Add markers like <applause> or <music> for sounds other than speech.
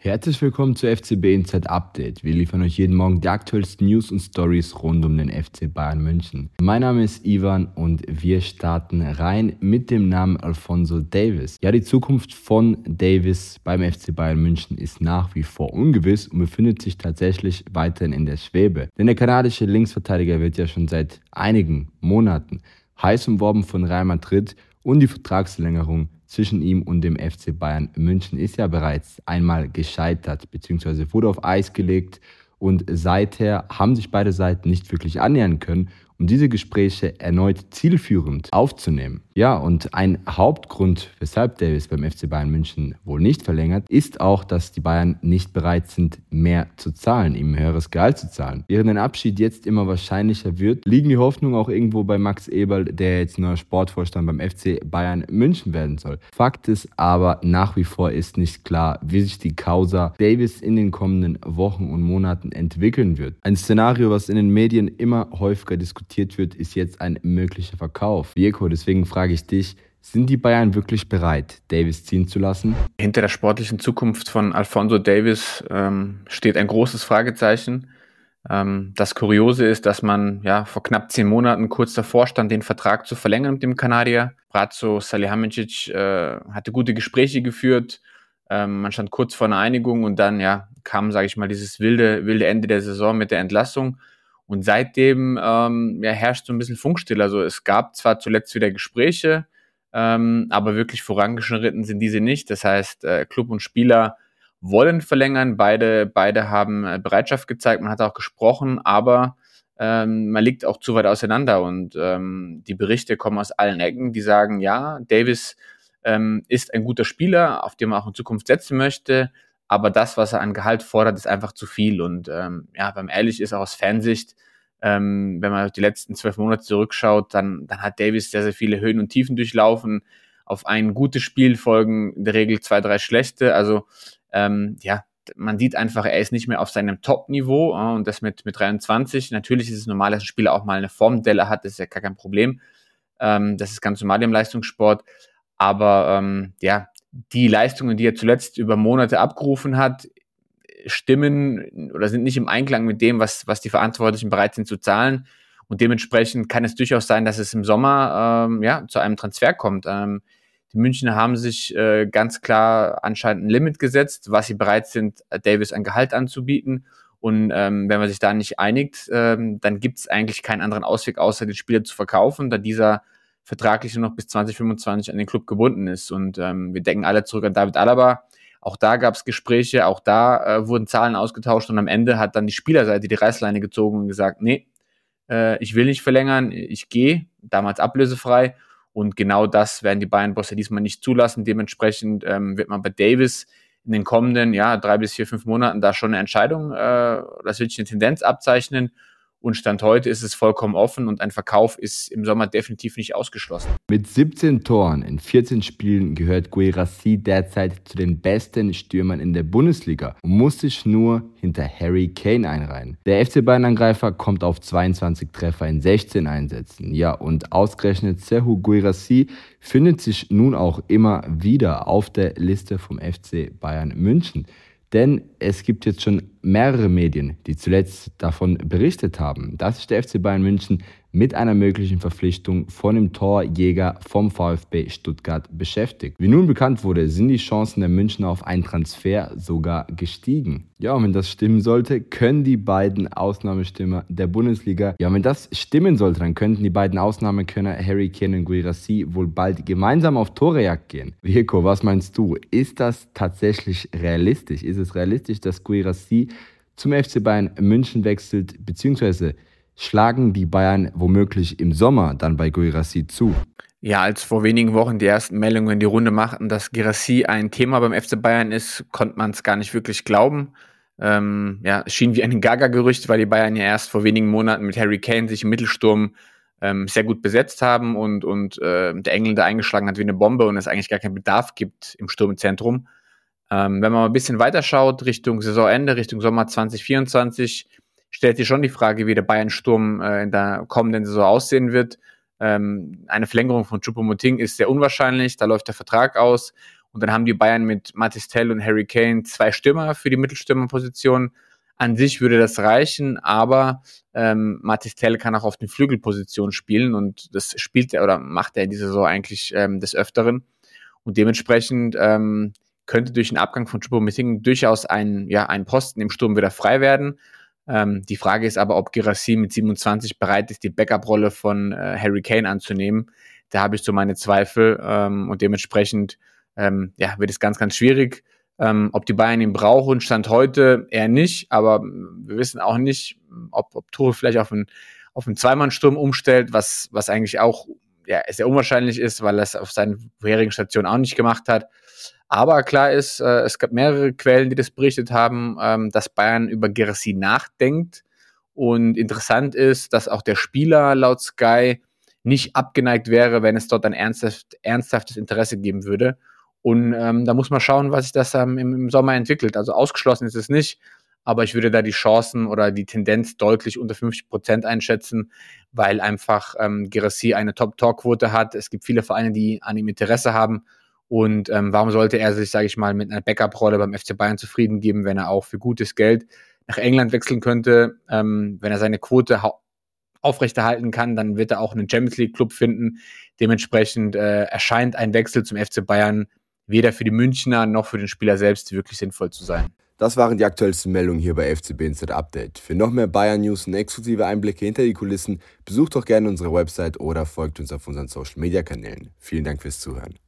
Herzlich willkommen zu FCB Inside Update. Wir liefern euch jeden Morgen die aktuellsten News und Stories rund um den FC Bayern München. Mein Name ist Ivan und wir starten rein mit dem Namen Alfonso Davis. Ja, die Zukunft von Davis beim FC Bayern München ist nach wie vor ungewiss und befindet sich tatsächlich weiterhin in der Schwebe. Denn der kanadische Linksverteidiger wird ja schon seit einigen Monaten heiß umworben von Real Madrid und die Vertragsverlängerung zwischen ihm und dem FC Bayern München ist ja bereits einmal gescheitert, beziehungsweise wurde auf Eis gelegt. Und seither haben sich beide Seiten nicht wirklich annähern können um diese Gespräche erneut zielführend aufzunehmen. Ja, und ein Hauptgrund, weshalb Davis beim FC Bayern München wohl nicht verlängert, ist auch, dass die Bayern nicht bereit sind, mehr zu zahlen, ihm ein höheres Gehalt zu zahlen. Während ein Abschied jetzt immer wahrscheinlicher wird, liegen die Hoffnungen auch irgendwo bei Max Eberl, der jetzt neuer Sportvorstand beim FC Bayern München werden soll. Fakt ist aber, nach wie vor ist nicht klar, wie sich die Causa Davis in den kommenden Wochen und Monaten entwickeln wird. Ein Szenario, was in den Medien immer häufiger diskutiert diskutiert wird, ist jetzt ein möglicher Verkauf. Virko, deswegen frage ich dich, sind die Bayern wirklich bereit, Davis ziehen zu lassen? Hinter der sportlichen Zukunft von Alfonso Davis ähm, steht ein großes Fragezeichen. Ähm, das Kuriose ist, dass man ja vor knapp zehn Monaten kurz davor stand, den Vertrag zu verlängern mit dem Kanadier. Brazzo Salihamidzic äh, hatte gute Gespräche geführt. Ähm, man stand kurz vor einer Einigung und dann ja kam, sage ich mal, dieses wilde wilde Ende der Saison mit der Entlassung. Und seitdem ähm, ja, herrscht so ein bisschen Funkstill. Also es gab zwar zuletzt wieder Gespräche, ähm, aber wirklich vorangeschritten sind diese nicht. Das heißt, äh, Club und Spieler wollen verlängern. Beide, beide haben äh, Bereitschaft gezeigt. Man hat auch gesprochen, aber ähm, man liegt auch zu weit auseinander. Und ähm, die Berichte kommen aus allen Ecken, die sagen, ja, Davis ähm, ist ein guter Spieler, auf den man auch in Zukunft setzen möchte aber das, was er an Gehalt fordert, ist einfach zu viel. Und ähm, ja, beim ehrlich ist auch aus Fansicht, ähm, wenn man die letzten zwölf Monate zurückschaut, dann, dann hat Davis sehr, sehr viele Höhen und Tiefen durchlaufen. Auf ein gutes Spiel folgen in der Regel zwei, drei schlechte. Also ähm, ja, man sieht einfach, er ist nicht mehr auf seinem Top-Niveau äh, und das mit, mit 23. Natürlich ist es normal, dass ein Spieler auch mal eine Formdelle hat, das ist ja gar kein Problem. Ähm, das ist ganz normal im Leistungssport. Aber ähm, ja, die Leistungen, die er zuletzt über Monate abgerufen hat, stimmen oder sind nicht im Einklang mit dem, was, was die Verantwortlichen bereit sind zu zahlen. Und dementsprechend kann es durchaus sein, dass es im Sommer ähm, ja, zu einem Transfer kommt. Ähm, die Münchner haben sich äh, ganz klar anscheinend ein Limit gesetzt, was sie bereit sind, Davis ein Gehalt anzubieten. Und ähm, wenn man sich da nicht einigt, ähm, dann gibt es eigentlich keinen anderen Ausweg, außer den Spieler zu verkaufen, da dieser vertraglich nur noch bis 2025 an den Club gebunden ist. Und ähm, wir denken alle zurück an David Alaba. Auch da gab es Gespräche, auch da äh, wurden Zahlen ausgetauscht und am Ende hat dann die Spielerseite die Reißleine gezogen und gesagt, nee, äh, ich will nicht verlängern, ich gehe, damals ablösefrei. Und genau das werden die Bayern-Bosse diesmal nicht zulassen. Dementsprechend ähm, wird man bei Davis in den kommenden ja, drei bis vier, fünf Monaten da schon eine Entscheidung, äh, das wird sich eine Tendenz abzeichnen. Und Stand heute ist es vollkommen offen und ein Verkauf ist im Sommer definitiv nicht ausgeschlossen. Mit 17 Toren in 14 Spielen gehört Guirassi derzeit zu den besten Stürmern in der Bundesliga und muss sich nur hinter Harry Kane einreihen. Der FC Bayern-Angreifer kommt auf 22 Treffer in 16 Einsätzen. Ja, und ausgerechnet Serhu Guirassi findet sich nun auch immer wieder auf der Liste vom FC Bayern München. Denn es gibt jetzt schon mehrere Medien, die zuletzt davon berichtet haben, dass sich der FC Bayern München mit einer möglichen Verpflichtung von dem Torjäger vom VfB Stuttgart beschäftigt. Wie nun bekannt wurde, sind die Chancen der Münchner auf einen Transfer sogar gestiegen. Ja, und wenn das stimmen sollte, können die beiden Ausnahmestimmer der Bundesliga, ja, wenn das stimmen sollte, dann könnten die beiden Ausnahmekönner Harry Kane und Guirassi wohl bald gemeinsam auf Torejagd gehen. Rico, was meinst du? Ist das tatsächlich realistisch? Ist es realistisch, dass Guirassi zum FC Bayern München wechselt, beziehungsweise schlagen die Bayern womöglich im Sommer dann bei Guirassi zu? Ja, als vor wenigen Wochen die ersten Meldungen die Runde machten, dass Girassi ein Thema beim FC Bayern ist, konnte man es gar nicht wirklich glauben. Ähm, ja, es schien wie ein <laughs> Gaga-Gerücht, weil die Bayern ja erst vor wenigen Monaten mit Harry Kane sich im Mittelsturm ähm, sehr gut besetzt haben und, und äh, der Engländer eingeschlagen hat wie eine Bombe und es eigentlich gar keinen Bedarf gibt im Sturmzentrum. Ähm, wenn man mal ein bisschen weiter schaut, Richtung Saisonende, Richtung Sommer 2024, stellt sich schon die Frage, wie der Bayern-Sturm äh, in der kommenden Saison aussehen wird. Ähm, eine Verlängerung von Choupo-Moting ist sehr unwahrscheinlich, da läuft der Vertrag aus. Und dann haben die Bayern mit Matis Tell und Harry Kane zwei Stürmer für die Mittelstürmerposition. An sich würde das reichen, aber ähm, Matis Tell kann auch auf den Flügelpositionen spielen und das spielt er oder macht er in dieser Saison eigentlich ähm, des Öfteren. Und dementsprechend ähm, könnte durch den Abgang von Choupo-Moting durchaus ein, ja, ein Posten im Sturm wieder frei werden. Ähm, die Frage ist aber, ob Girassi mit 27 bereit ist, die Backup-Rolle von äh, Harry Kane anzunehmen. Da habe ich so meine Zweifel ähm, und dementsprechend ähm, ja, wird es ganz, ganz schwierig. Ähm, ob die Bayern ihn brauchen, stand heute eher nicht, aber wir wissen auch nicht, ob, ob Tuchel vielleicht auf einen, auf einen Zweimannsturm umstellt, was, was eigentlich auch ja, sehr unwahrscheinlich ist, weil er es auf seinen vorherigen Stationen auch nicht gemacht hat. Aber klar ist, äh, es gab mehrere Quellen, die das berichtet haben, ähm, dass Bayern über Gerassi nachdenkt. Und interessant ist, dass auch der Spieler laut Sky nicht abgeneigt wäre, wenn es dort ein ernsthaft, ernsthaftes Interesse geben würde. Und ähm, da muss man schauen, was sich das ähm, im, Sommer entwickelt. Also ausgeschlossen ist es nicht, aber ich würde da die Chancen oder die Tendenz deutlich unter 50 Prozent einschätzen, weil einfach ähm, Gerassi eine Top-Tor-Quote hat. Es gibt viele Vereine, die an ihm Interesse haben. Und ähm, warum sollte er sich, sage ich mal, mit einer Backup-Rolle beim FC Bayern zufrieden geben, wenn er auch für gutes Geld nach England wechseln könnte? Ähm, wenn er seine Quote aufrechterhalten kann, dann wird er auch einen Champions League-Club finden. Dementsprechend äh, erscheint ein Wechsel zum FC Bayern weder für die Münchner noch für den Spieler selbst wirklich sinnvoll zu sein. Das waren die aktuellsten Meldungen hier bei FCB Inside Update. Für noch mehr Bayern News und exklusive Einblicke hinter die Kulissen besucht doch gerne unsere Website oder folgt uns auf unseren Social Media Kanälen. Vielen Dank fürs Zuhören.